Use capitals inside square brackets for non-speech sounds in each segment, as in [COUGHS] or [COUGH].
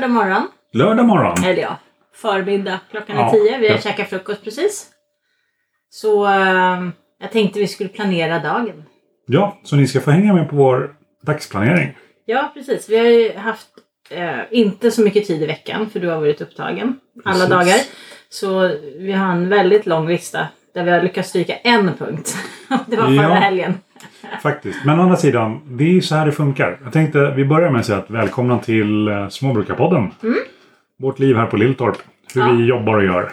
lördag morgon. Lördag morgon. Eller ja, förmiddag klockan är Ja, tio. Vi har ja. käkat frukost precis. Så eh, jag tänkte vi skulle planera dagen. Ja, så ni ska få hänga med på vår dagsplanering. Ja, precis. Vi har ju haft eh, inte så mycket tid i veckan för du har varit upptagen alla Precis. dagar. Så vi har en väldigt lång lista där vi har lyckats stryka en punkt. [LAUGHS] det var förra Ja. helgen. Faktiskt. Men å andra sidan, det är ju så här det funkar. Jag tänkte vi börjar med att säga att välkomna till eh, Småbrukarpodden. Vårt liv här på Lilltorp. Hur Ja. vi jobbar och gör.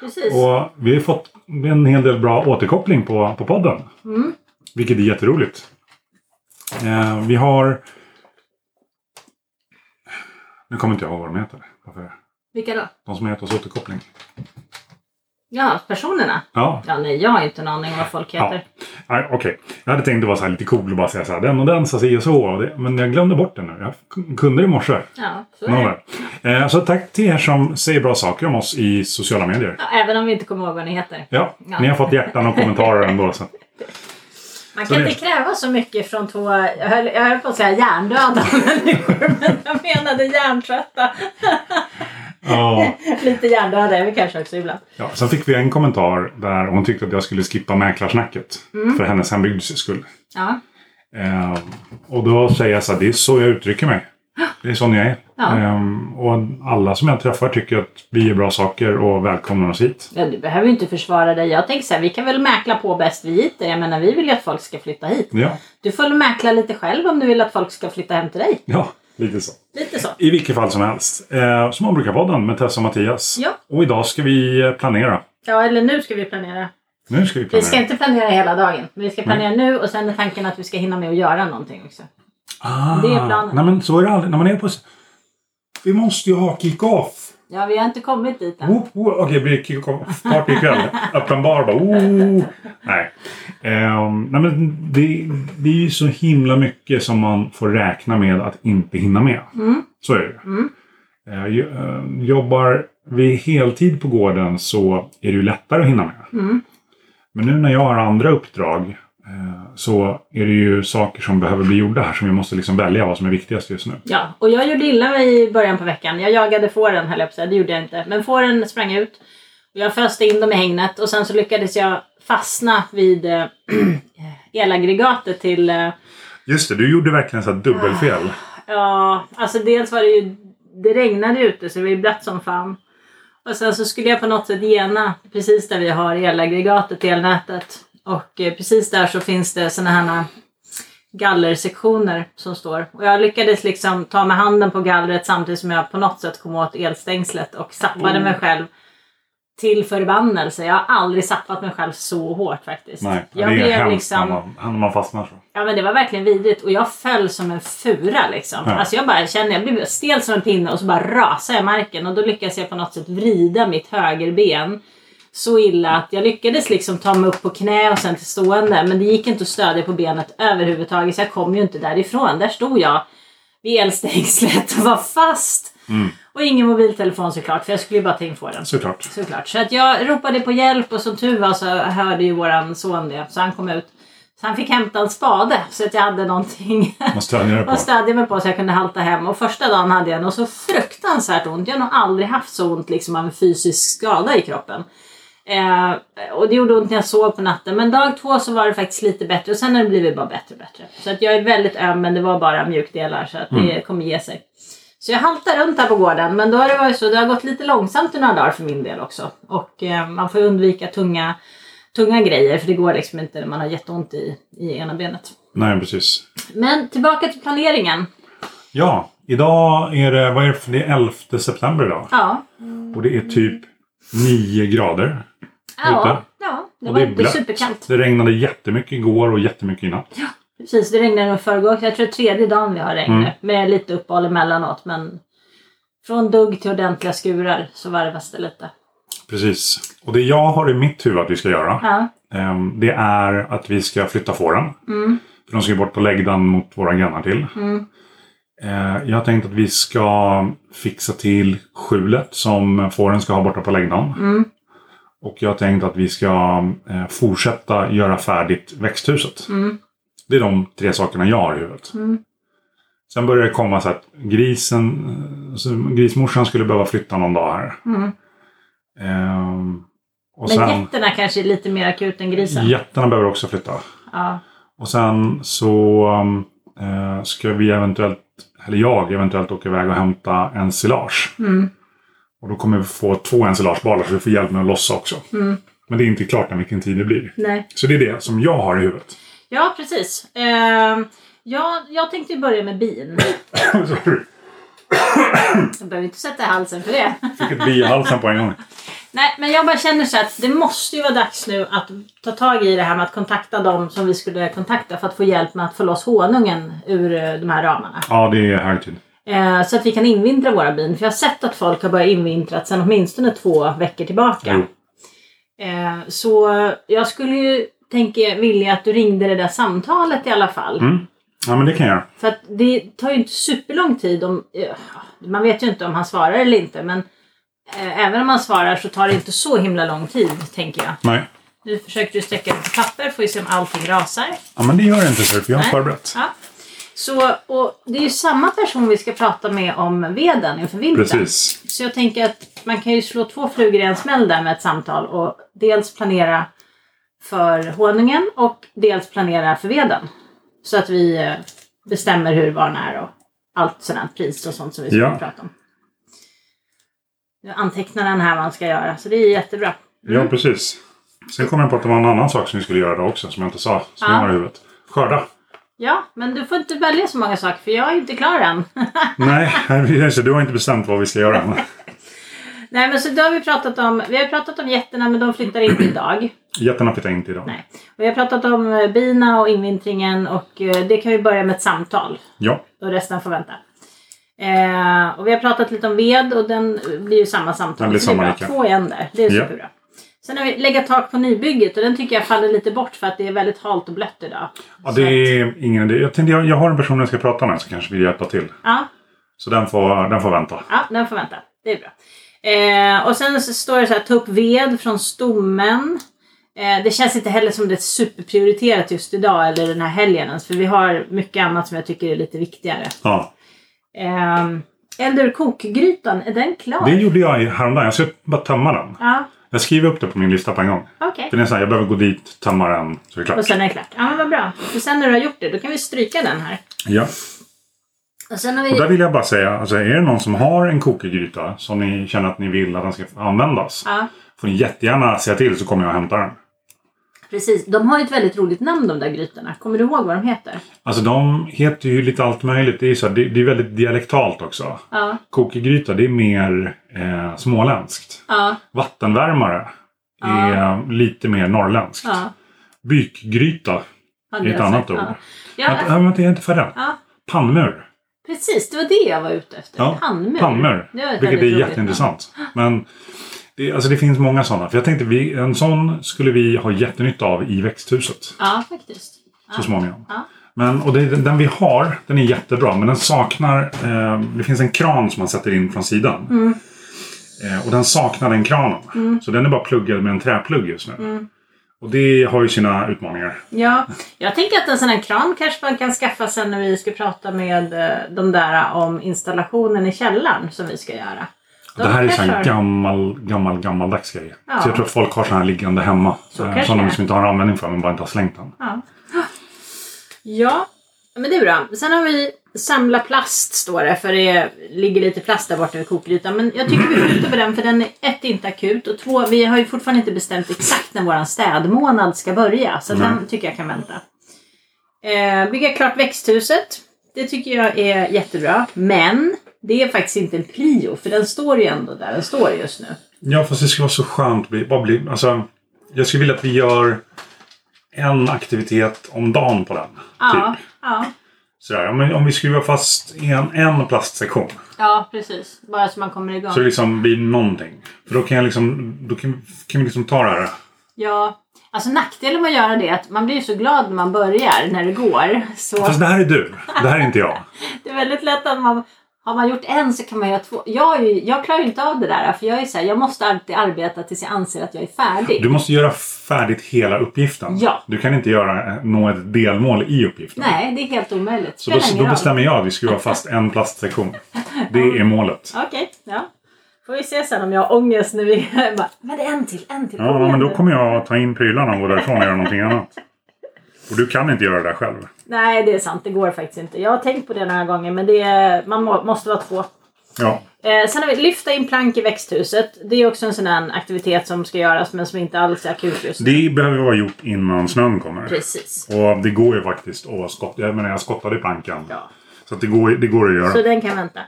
Precis. Och vi har fått en hel del bra återkoppling på, på podden. Mm. Vilket är jätteroligt. Eh, vi har... Nu kommer inte jag ihåg vad de heter. Varför? Vilka då? De som har gett oss återkoppling. Ja, personerna. Ja, Ja, nej, jag har inte en aning om vad folk Ja. heter. Nej, okej. Jag hade tänkt att vara så här lite cool och bara säga så här. Den och den sa si och så. Men jag glömde bort det nu. Jag kunde det i morse. Ja, så är Nåväl. det. Eh, så tack till er som säger bra saker om oss i sociala medier. Ja, även om vi inte kommer ihåg vad ni heter. Ja, Ja. ni har fått hjärtan och kommentarer ändå. Så. Man kan inte kräva så mycket från två, jag höll, jag höll på att säga hjärndöda [LAUGHS] människor, men jag menade hjärntrötta. Ja. [LAUGHS] Lite hjärndöda är vi kanske också ibland. Ja, sen fick vi en kommentar där hon tyckte att jag skulle skippa mäklarsnacket. Mm. För hennes hembygds skull. Ja, Eh, och då säger jag så här, det är så jag uttrycker mig. [GASPS] Det är sån jag är. Ja. Eh, och alla som jag träffar tycker att vi gör bra saker och välkomnar oss hit. ja du behöver ju inte försvara dig. Jag tänker så här, vi kan väl mäkla på bäst vi hit. Jag menar, vi vill ju att folk ska flytta hit. Ja, Du får väl mäkla lite själv om du vill att folk ska flytta hem till dig. ja lite så. Lite så. I vilket fall som helst. Eh, Småbrukarpodden med Tessa och Mattias. Ja. Och idag ska vi eh, planera. Ja, eller nu ska vi planera. Nu ska vi Vi planera. ska inte planera hela dagen. Men vi ska planera nu och sen är tanken att vi ska hinna med att göra någonting också. Ah, Det är planen. Nej men så är det aldrig. När man är på... Vi måste ju ha kick-off. Ja, vi har inte kommit dit än. Oh, oh, Okej, blir det kick-off-party ikväll? Öppen bar bara. Nej. Ehm, nej men det, det är ju så himla mycket som man får räkna med att inte hinna med. Mm. Så är det. Mm. Eh, jobbar vi heltid på gården så är det ju lättare att hinna med. Mm. Men nu när jag har andra uppdrag eh, så är det ju saker som behöver bli gjorda här som vi måste liksom välja vad som är viktigast just nu. Ja, och jag gjorde illa mig i början på veckan. Jag jagade fåren höll jag på. Det gjorde jag inte. Men fåren sprang ut. Och jag föste in dem i hängnet och sen så lyckades jag fastna vid eh, [CLEARS THROAT] elaggregatet till eh, Just det, du gjorde verkligen så dubbelfel. Ja, alltså dels var det ju... Det regnade ute så det var ju blött som fan. Och sen så skulle jag på något sätt gena precis där vi har elaggregatet, elnätet. Och eh, precis där så finns det såna här gallersektioner som står. Och jag lyckades liksom ta med handen på gallret samtidigt som jag på något sätt kom åt elstängslet och zappade Mm. mig själv till förbannelse. Jag har aldrig zappat mig själv så hårt faktiskt. Nej, jag det är blev hemskt liksom... när, man, när man fastnar så. Ja men det var verkligen vidrigt och jag föll som en fura liksom. Ja. Alltså jag bara kände, jag blev stel som en pinne och så bara rasade jag i marken och då lyckades jag på något sätt vrida mitt högerben så illa att jag lyckades liksom ta mig upp på knä och sen till stående men det gick inte att stödja på benet överhuvudtaget så jag kom ju inte därifrån. Där stod jag vid elstängslet och var fast. Mm. Och ingen mobiltelefon såklart för jag skulle ju bara ta in den. Såklart. Såklart. Så att jag ropade på hjälp och som tur var så hörde ju våran son det. Så han kom ut. Så han fick hämta en spade så att jag hade någonting att stödja [LAUGHS] mig på så jag kunde halta hem. Och första dagen hade jag nog så fruktansvärt ont. Jag har nog aldrig haft så ont liksom av en fysisk skada i kroppen. Eh, och det gjorde ont när jag sov på natten. Men dag två så var det faktiskt lite bättre. Och sen har det blivit bara bättre och bättre. Så att jag är väldigt öm men det var bara mjukdelar så att det kommer ge sig. Så jag haltar runt här på gården. Men då har det varit så. Det har gått lite långsamt i några dagar för min del också. Och eh, man får undvika tunga, tunga grejer. För det går liksom inte när man har jätteont i, i ena benet. Nej, precis. Men tillbaka till planeringen. Ja, idag är det, vad är det, det är 11 september idag. Ja, Och det är typ 9 grader. Ja, Ute. ja det Och var det inte superkallt. Det regnade jättemycket igår och jättemycket i natt. Precis, det regnade nog förrgår. Jag tror tredje dagen vi har regn Mm. Med lite uppehåll emellanåt. Men från dugg till ordentliga skurar så varvas det lite. Precis. Och det jag har i mitt huvud att vi ska göra. Ja, ehm, Det är att vi ska flytta fåren. mm, För de ska ju bort på läggdan mot våra grannar till. mm, Eh, Jag har tänkt att vi ska fixa till skjulet som fåren ska ha borta på läggdan. mm, Och jag har tänkt att vi ska eh, fortsätta göra färdigt växthuset. mm, Det är de tre sakerna jag har i huvudet. mm. Sen började det komma så att grisen, så grismorsan skulle behöva flytta någon dag här. Mm. Ehm, Men sen, getterna kanske är lite mer akut än grisen. getterna behöver också flytta. Ja. Och sen så eh, ska vi eventuellt, eller jag eventuellt åka iväg och hämta ensilage. Mm. Och då kommer vi få två ensilagebalar så vi får hjälp med att lossa också. Mm. Men det är inte klart än vilken tid det blir. Nej. Så det är det som jag har i huvudet. Ja, precis. Eh, ja, jag tänkte ju börja med bin. [COUGHS] Sorry. Jag behöver inte sätta halsen för det. Fick ett bi i halsen på en gång. [LAUGHS] Nej, men jag bara känner så att det måste ju vara dags nu att ta tag i det här med att kontakta dem som vi skulle kontakta för att få hjälp med att få loss honungen ur eh, de här ramarna. Ja, det är hög tid. Eh, så att vi kan invintra våra bin. För jag har sett att folk har börjat invintra sedan åtminstone två veckor tillbaka. Jo. Eh, så jag skulle ju tänka vilja att du ringde det där samtalet i alla fall. Mm. Ja, men det kan jag. För att det tar ju inte superlång tid om... eh, Man vet ju inte om han svarar eller inte men eh, även om han svarar så tar det inte så himla lång tid tänker jag. Nej. Nu försöker du sträcka det på papper får vi se om allting rasar. Ja, men det gör det inte för jag har förberett. Ja. Så, och det är ju samma person vi ska prata med om veden inför vintern. Precis. Så jag tänker att man kan ju slå två flugor i en smäll där med ett samtal och dels planera för honungen och dels planera för veden. Så att vi eh, bestämmer hur, var, när och allt sådant pris och sånt som vi ska Ja. prata om. Nu antecknar den här vad man ska göra så det är jättebra. Ja, precis. Sen kommer jag på att det var en annan sak som vi skulle göra då också som jag inte sa. Som Ja. jag har i huvudet. Skörda. Ja, men du får inte välja så många saker för jag är inte klar än. [LAUGHS] Nej, det, du har inte bestämt vad vi ska göra. [LAUGHS] Nej men så då har vi pratat om, vi har pratat om getterna men de flyttar inte idag. Getterna flyttar inte idag. Nej. Och vi har pratat om eh, bina och invintringen och eh, det kan vi börja med ett samtal. Ja, Och resten får vänta. Eh, och vi har pratat lite om ved och den blir ju samma samtal. Den blir så samma lika. Två i en där. Det är Ja. superbra. Sen har vi lägga tak på nybygget och den tycker jag faller lite bort för att det är väldigt halt och blött idag. ja det är ingen idé. Jag, tänkte, jag, jag har en person jag ska prata med som kanske vill hjälpa till. Ja, Så den får, den får vänta. ja, den får vänta. Det är bra. Eh, och sen så står det så här, ta upp ved från stommen. Eh, det känns inte heller som det är superprioriterat just idag eller den här helgen ens, för vi har mycket annat som jag tycker är lite viktigare. Ja. Eh, eld ur kokgrytan, är den klar? Det gjorde jag häromdagen. Jag ska bara tömma den. Ja, Jag skriver upp det på min lista på en gång. okej. För det är så här, jag behöver gå dit, tömma den, så är det Och klart. sen är det klart. Ja men vad bra. Och sen när du har gjort det, då kan vi stryka den här. Ja. Och sen har vi... Och där vill jag bara säga, alltså, är det någon som har en kokegryta som ni känner att ni vill att den ska användas. Ja, Får ni jättegärna säga till så kommer jag och hämtar den. Precis. De har ju ett väldigt roligt namn de där grytorna. Kommer du ihåg vad de heter? Alltså de heter ju lite allt möjligt. Det är, så här, det, det är väldigt dialektalt också. Ja, Kokegryta det är mer eh, småländskt. ja, Vattenvärmare är lite mer norrländskt. ja. Bykgryta är ett annat sagt. ord. Ja. Ja. Ja, vänta, jag är inte färdig ja, Pannmur. precis. Det var det jag var ute efter. Ja, Pannmur. Pannmur. Vilket är jätteintressant. Men det, alltså det finns många sådana. För jag tänkte vi, en sån skulle vi ha jättenytta av i växthuset. Ja, faktiskt. Så småningom. Ja. Men, och det, den vi har, den är jättebra. Men den saknar... Eh, det finns en kran som man sätter in från sidan. Mm. Eh, och den saknar den kranen. Så den är bara pluggad med en träplugg just nu. Mm. Och det har ju sina utmaningar. Ja, jag tänker att en sån här kran kanske man kan skaffa sen när vi ska prata med eh, de där om installationen i källaren som vi ska göra. De det här är har- gammal, gammal, gammaldags grej. Ja. Så jag tror att folk har såna här liggande hemma. Så eh, som de liksom inte har en användning för men bara inte har slängt den. Ja. ja, men det är bra. Sen har vi samla plast står det för det ligger lite plast där borta vid kokgrytan. Men jag tycker vi skjuter på den för den är ett inte akut och två vi har ju fortfarande inte bestämt exakt när våran städmånad ska börja. Så den tycker jag kan vänta. Eh, bygga klart växthuset. Det tycker jag är jättebra. Men det är faktiskt inte en prio för den står ju ändå där den står just nu. Ja, fast det skulle vara så skönt att bara bli... Alltså, jag skulle vilja att vi gör en aktivitet om dagen på den. Ja, Typ. ja. Sådär. Om, vi- om vi skruvar fast en, en plastsektion. ja, precis. Bara så man kommer igång. Så det liksom blir någonting. För då kan jag liksom... Då kan, kan vi liksom ta det här. Ja, alltså nackdelen med att göra det är att man blir så glad när man börjar, när det går. Så Fast det här är du. Det här är inte jag. [LAUGHS] det är väldigt lätt att man har man gjort en så kan man göra två. Jag, ju, jag klarar ju inte av det där för jag är så här, jag måste alltid arbeta tills jag anser att jag är färdig. Du måste göra färdigt hela uppgiften. Ja. Du kan inte göra, eh, nå ett delmål i uppgiften. Nej, det är helt omöjligt. Så då, då bestämmer jag att vi skruvar fast en plastsektion. Det är [LAUGHS] målet. Okej, ja. Får vi se sen om jag har ångest när vi [LAUGHS] bara, men det är en till, en till. Ja, men då nu." kommer jag ta in prylarna och gå därifrån och göra någonting annat. [LAUGHS] Och du kan inte göra det där själv. Nej, det är sant. Det går faktiskt inte. Jag har tänkt på det några gånger men det är, man må, måste vara två. Ja, Eh, sen har vi lyfta in plank i växthuset. Det är också en sån här aktivitet som ska göras men som inte alls är akut just nu. det behöver vara gjort innan snön kommer. Precis. Och det går ju faktiskt att skotta. Jag menar, jag skottade plankan. Ja. Så det, går, det går att göra. Så den kan vänta.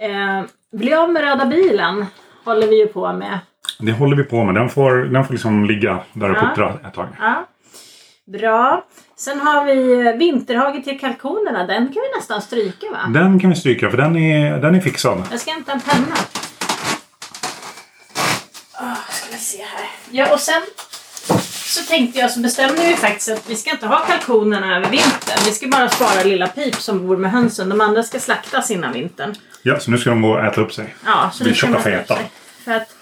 Eh, bli av med röda bilen håller vi ju på med. Det håller vi på med. Den får, den får liksom ligga där och Ja. puttra ett tag. Ja. Bra. Sen har vi eh, vinterhage till kalkonerna. Den kan vi nästan stryka va? Den kan vi stryka för den är, den är fixad. Jag ska hämta en penna. Oh, ska vi se här. Ja, och sen så tänkte jag så bestämde vi faktiskt att vi ska inte ha kalkonerna över vintern. Vi ska bara spara lilla Pip som bor med hönsen. De andra ska slaktas innan vintern. Ja, så nu ska de gå och äta upp sig. Ja, så Bli nu ska tjocka man ta upp sig. För att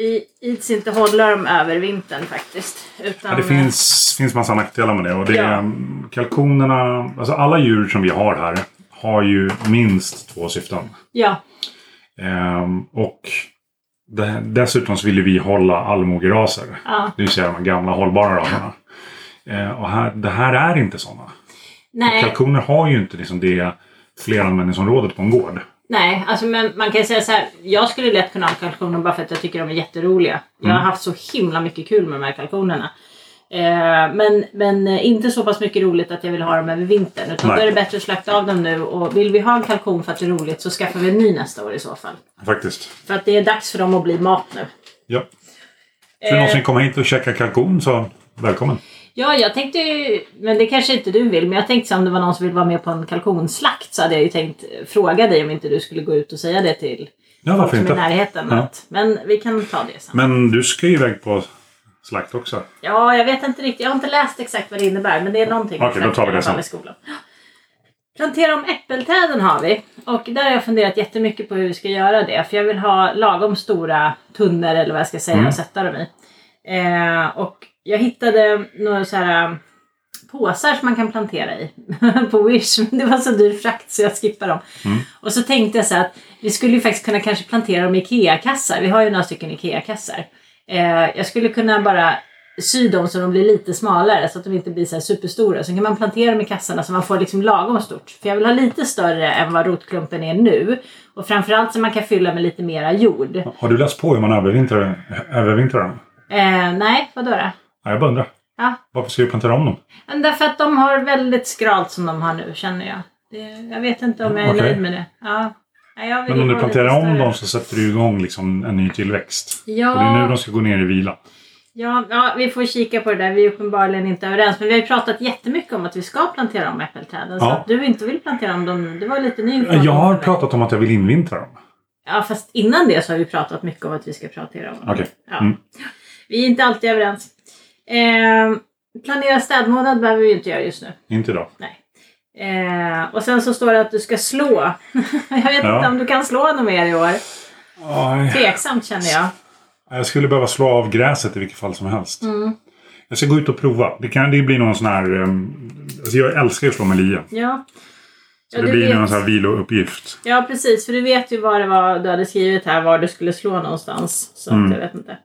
vi ids inte hålla dem över vintern faktiskt. Utan, Ja, det finns, finns massa nackdelar med det. Och det Ja. är, kalkonerna, alltså alla djur som vi har här har ju minst två syften. Ja, Ehm, och det, dessutom så vill vi hålla allmogeraser. ja. Det vill säga de gamla hållbara raserna. Ehm, och här, det här är inte sådana. Nej, Kalkoner har ju inte liksom det fleranvändningsområdet på en gård. Nej alltså, men man kan säga så här. Jag skulle lätt kunna ha kalkoner bara för att jag tycker de är jätteroliga. Jag Mm. har haft så himla mycket kul med de här kalkonerna. Eh, men, men eh, inte så pass mycket roligt att jag vill ha dem över vintern. Utan Nej. då är det bättre att slakta av dem nu. Och vill vi ha en kalkon för att det är roligt så skaffar vi en ny nästa år i så fall. Faktiskt. För att det är dags för dem att bli mat nu. Ja. Ska du någonsin komma hit och käka kalkon så välkommen. Ja, jag tänkte ju, men det kanske inte du vill, men jag tänkte så om det var någon som vill vara med på en kalkonslakt så hade jag ju tänkt fråga dig om inte du skulle gå ut och säga det till Ja, folk som är i närheten. Ja. Att, men vi kan ta det sen. Men du ska ju iväg på slakt också. Ja, jag vet inte riktigt. Jag har inte läst exakt vad det innebär, men det är någonting. Okej, då tar vi det sen. i skolan. Plantera om äppelträden har vi. Och där har jag funderat jättemycket på hur vi ska göra det. För jag vill ha lagom stora tunnor eller vad jag ska säga Mm. och sätta dem i. Eh, och jag hittade några så här eh, påsar som man kan plantera i [LAUGHS] på Wish. Men det var så dyr frakt så jag skippade dem. Mm. Och så tänkte jag så att vi skulle ju faktiskt kunna kanske plantera dem i IKEA-kassar. Vi har ju några stycken IKEA-kassar. Eh, jag skulle kunna bara sy dem så de blir lite smalare så att de inte blir så superstora. Så kan man plantera dem i kassarna så man får liksom lagom stort. För jag vill ha lite större än vad rotklumpen är nu. Och framförallt så man kan fylla med lite mera jord. Har du läst på hur man övervintrar, övervintrar dem? Eh, nej, vadå då? Ja, jag bara undrar. Ja, Varför ska vi plantera om dem? men därför att de har väldigt skralt som de har nu känner jag. Det, jag vet inte om jag är Okej. nöjd med det. Ja. Vill Men om du planterar om dem så sätter du igång liksom en ny tillväxt. Ja. Och det är nu de ska gå ner i vila. Ja, ja, vi får kika på det där. Vi är uppenbarligen inte överens. Men vi har ju pratat jättemycket om att vi ska plantera om äppelträden. Så Ja. att du inte vill plantera om dem, det var lite ny Jag har pratat om att jag vill invintra dem. Ja, fast innan det så har vi pratat mycket om att vi ska plantera om dem. Okej. Ja. Mm. Vi är inte alltid överens. Eh, planera städmånad behöver vi inte göra just nu. Inte idag. Nej. Eh, och sen så står det att du ska slå. [LAUGHS] jag vet Ja. inte om du kan slå något mer i år. Aj. Tveksamt känner jag. Jag skulle behöva slå av gräset i vilket fall som helst. Mm. Jag ska gå ut och prova. Det kan det blir någon sån här... Um, alltså jag älskar ju att slå med lie. Ja. Så Ja, det blir vet. någon sån här vilouppgift. Ja precis, för du vet ju vad det var du hade skrivit här, var du skulle slå någonstans. Så Mm. jag vet inte.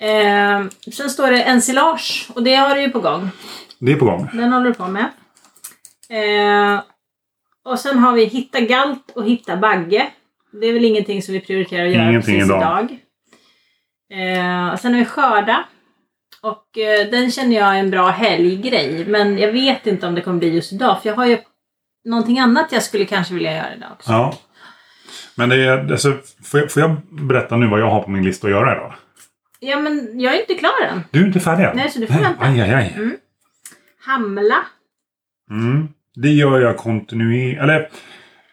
Eh, sen står det ensilage och det har du ju på gång. Det är på gång. Den håller du på med. Eh, och sen har vi hitta galt och hitta bagge. Det är väl ingenting som vi prioriterar att göra Ingenting precis idag. idag. Eh, sen har vi skörda. Och eh, den känner jag är en bra helggrej. Men jag vet inte om det kommer bli just idag. För jag har ju någonting annat jag skulle kanske vilja göra idag också. Ja. Men det är... Alltså, får, jag, får jag berätta nu vad jag har på min lista att göra idag? Ja men jag är inte klar än. Du är inte färdig än? Nej, så du får vänta. Aj, aj, aj. Hamla. Mm. Det gör jag kontinuerligt. Eller,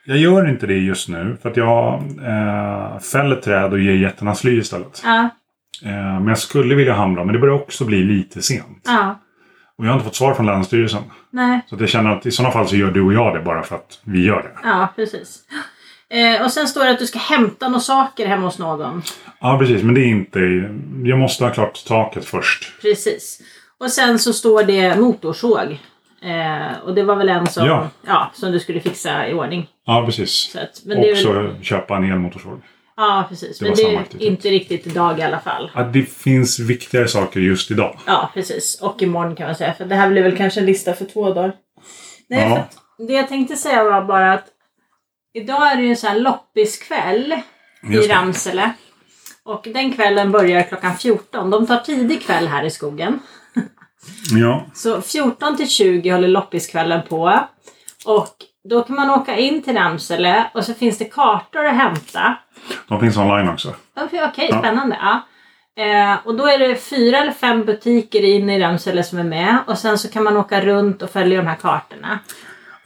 jag gör inte det just nu. För att jag eh, fäller träd och ger getterna sly istället. Ja, Eh, men jag skulle vilja hamra. Men det börjar också bli lite sent. ja. Och jag har inte fått svar från Länsstyrelsen. Nej, Så att jag känner att i sådana fall så gör du och jag det bara för att vi gör det. ja precis. Eh, och sen står det att du ska hämta några saker hemma hos någon. Ja, precis. Men det är inte... Jag måste ha klart taket först. Precis. Och sen så står det motorsåg. Eh, och det var väl en som, Ja. ja, som du skulle fixa i ordning. Ja, precis. Så att, men Och så väl, köpa en elmotorsåg. ja, precis. det Men det är inte riktigt idag i alla fall. Ja, det finns viktigare saker just idag. Ja, precis. Och imorgon kan man säga. För det här blir väl kanske en lista för två dagar. Nej, Ja. det jag tänkte säga var bara att idag är det ju en sån här loppiskväll i. Ramsele. Och den kvällen börjar klockan 14. De tar tidig kväll här i skogen. [LAUGHS] Ja, Så 14 till 20 håller loppiskvällen på. Och då kan man åka in till Ramsele och så finns det kartor att hämta. de finns online också. Okej, Ja. spännande. Ja. Eh, och då är det fyra eller fem butiker in i Ramsele som är med. Och sen så kan man åka runt och följa de här kartorna.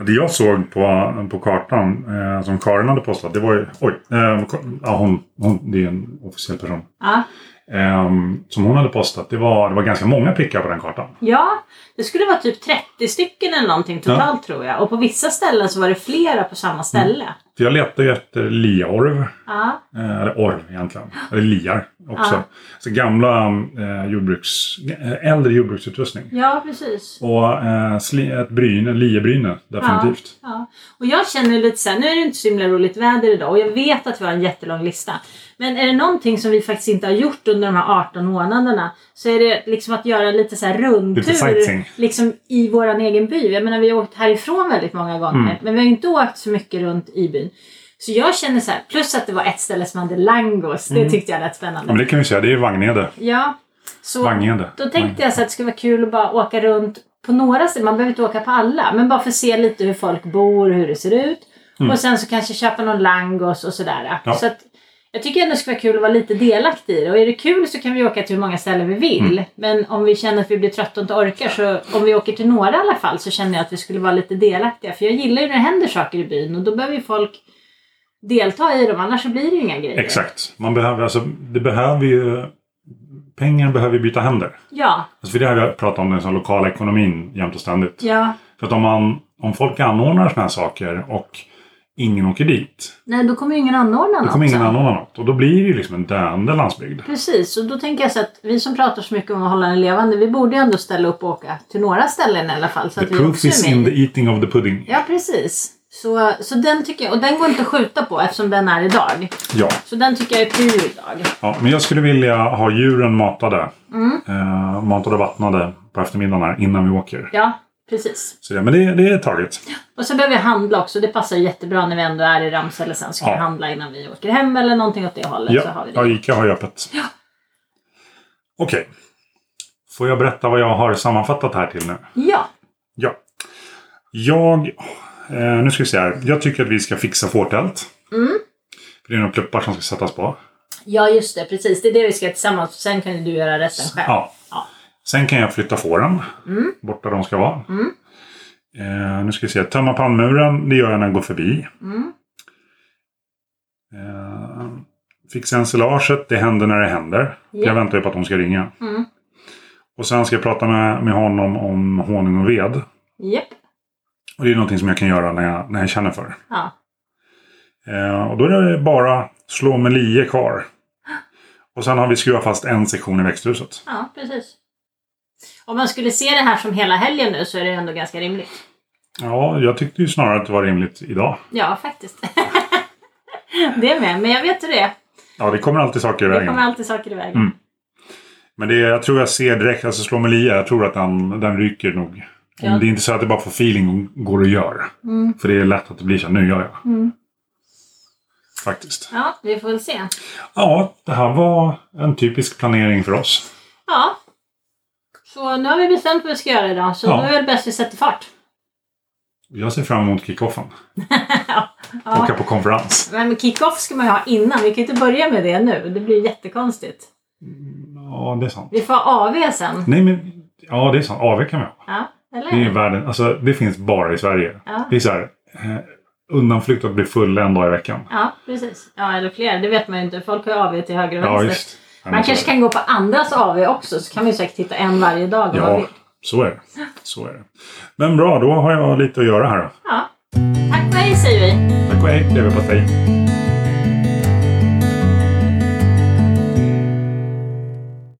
Det jag såg på, på kartan eh, som Karin hade postat, det var ju... Oj! Eh, ja, hon, hon, det är en officiell person. Ja. Eh, som hon hade postat, det var, det var ganska många prickar på den kartan. ja, det skulle vara typ 30 stycken eller någonting totalt tror jag. Och på vissa ställen så var det flera på samma ställe. För jag letade ju efter liaorv. Ja, Eh, eller orv egentligen. Eller liar också. Ja. Så gamla eh, jordbruks, eh, äldre jordbruksutrustning. ja precis. Och eh, sli, ett bryne, liebryne definitivt. Ja. Och jag känner lite så här, nu är det inte så himla roligt väder idag och jag vet att vi har en jättelång lista. Men är det någonting som vi faktiskt inte har gjort under de här 18 månaderna så är det liksom att göra lite så här rundtur liksom i våran egen by. Jag menar vi har åkt härifrån väldigt många gånger Mm. men vi har inte åkt så mycket runt i byn. Så jag känner så här, plus att det var ett ställe som hade langos, det tyckte jag lät Mm. Ja, spännande. men det kan vi säga, det är Vagnede. Ja, så Vagnede. då tänkte jag så att det skulle vara kul att bara åka runt på några ställen. Man behöver inte åka på alla. Men bara för att se lite hur folk bor, hur det ser ut. Och sen så kanske köpa någon langos och sådär. Mm. Ja. Så att jag tycker ändå det skulle vara kul att vara lite delaktig i det. Och är det kul så kan vi åka till hur många ställen vi vill. Mm. Men om vi känner att vi blir trötta och inte orkar så om vi åker till några i alla fall så känner jag att vi skulle vara lite delaktiga. För jag gillar ju när det händer saker i byn och då behöver ju folk delta i dem. Annars så blir det ju inga grejer. Exakt. Man behöver, alltså, det behöver ju... Pengar behöver byta händer. Ja, Alltså för det har vi pratat om den lokala ekonomin jämt och ständigt. ja. För att om, man, om folk anordnar sådana här saker och ingen åker dit. Nej, då kommer ju ingen anordna Då något kommer ingen anordna något. Och då blir det ju liksom en döende landsbygd. Precis, och då tänker jag så att vi som pratar så mycket om att hålla den levande, vi borde ju ändå ställa upp och åka till några ställen i alla fall. Så The att vi proof också is in the eating of the pudding. Ja, precis. Så, så den tycker jag, och den går inte att skjuta på eftersom den är idag. Ja. Så den tycker jag är prio idag. ja. Men jag skulle vilja ha djuren matade. Mm. Eh, matade och vattnade på eftermiddagen innan vi åker. Ja, precis. Så ja, men det, det är taget. Och så behöver vi handla också. Det passar jättebra när vi ändå är i Ramsele sen. Så kan Ja. handla innan vi åker hem eller någonting åt det hållet. Så har Ja, vi ja det. Ica har ju öppet. Okej. Får jag berätta vad jag har sammanfattat här till nu? Ja, Ja. Jag... Eh, nu ska vi se här. Jag tycker att vi ska fixa fårtält. Mm. För det är några pluppar som ska sättas på. ja just det. Precis. Det är det vi ska tillsammans. Sen kan du göra resten själv. Ja. Ja. Sen kan jag flytta fåren. Mm. Bort där de ska vara. Mm. Eh, nu ska vi se. Tömma pannmuren. Det gör jag när jag går förbi. Mm. Eh, fixa ensilaget. Det händer när det händer. Ja. Jag väntar ju på att de ska ringa. Mm. Och sen ska jag prata med, med honom om honung och ved. Japp. Och det är någonting som jag kan göra när jag, när jag känner för det. Ja. Eh, och då är det bara slå med lie kvar. Och sen har vi skruvat fast en sektion i växthuset. Ja, precis. Om man skulle se det här som hela helgen nu så är det ändå ganska rimligt. Ja, jag tyckte ju snarare att det var rimligt idag. Ja, faktiskt. [LAUGHS] det med, men jag vet hur det är. Ja, det kommer alltid saker i Det vägen. kommer alltid saker i vägen. Mm. Men det, jag tror jag ser direkt, alltså slå med lie, jag tror att den, den ryker nog. Om det är inte så att det bara får feeling och går att göra. Mm. För det är lätt att det blir så, nu gör jag. Mm. Faktiskt. Ja, vi får väl se. Ja, det här var en typisk planering för oss. Ja. Så nu har vi bestämt vad vi ska göra idag, så Ja. då är det bäst vi sätter fart. Jag ser fram emot kickoffen. [LAUGHS] ja. Åka på konferens. Men kick-off ska man ju ha innan. Vi kan ju inte börja med det nu. Det blir jättekonstigt. Ja, det är sant. Vi får ha AV sen. Nej, men ja, det är sant. AV kan vi ha. Ja, eller? Det är världen, alltså det finns bara i Sverige. Ja. Det är så här, eh, undanflykt att bli full en dag i veckan. Ja, precis. Ja, eller fler. Det vet man ju inte. Folk har ju AV till höger och Ja, vänster. men Man kanske det. kan gå på andras AV också så kan vi säkert titta en varje dag man Ja, så är det. Så är det. Men bra, då har jag lite att göra här. Ja, Tack och hej säger vi. Tack och hej, leverpastej.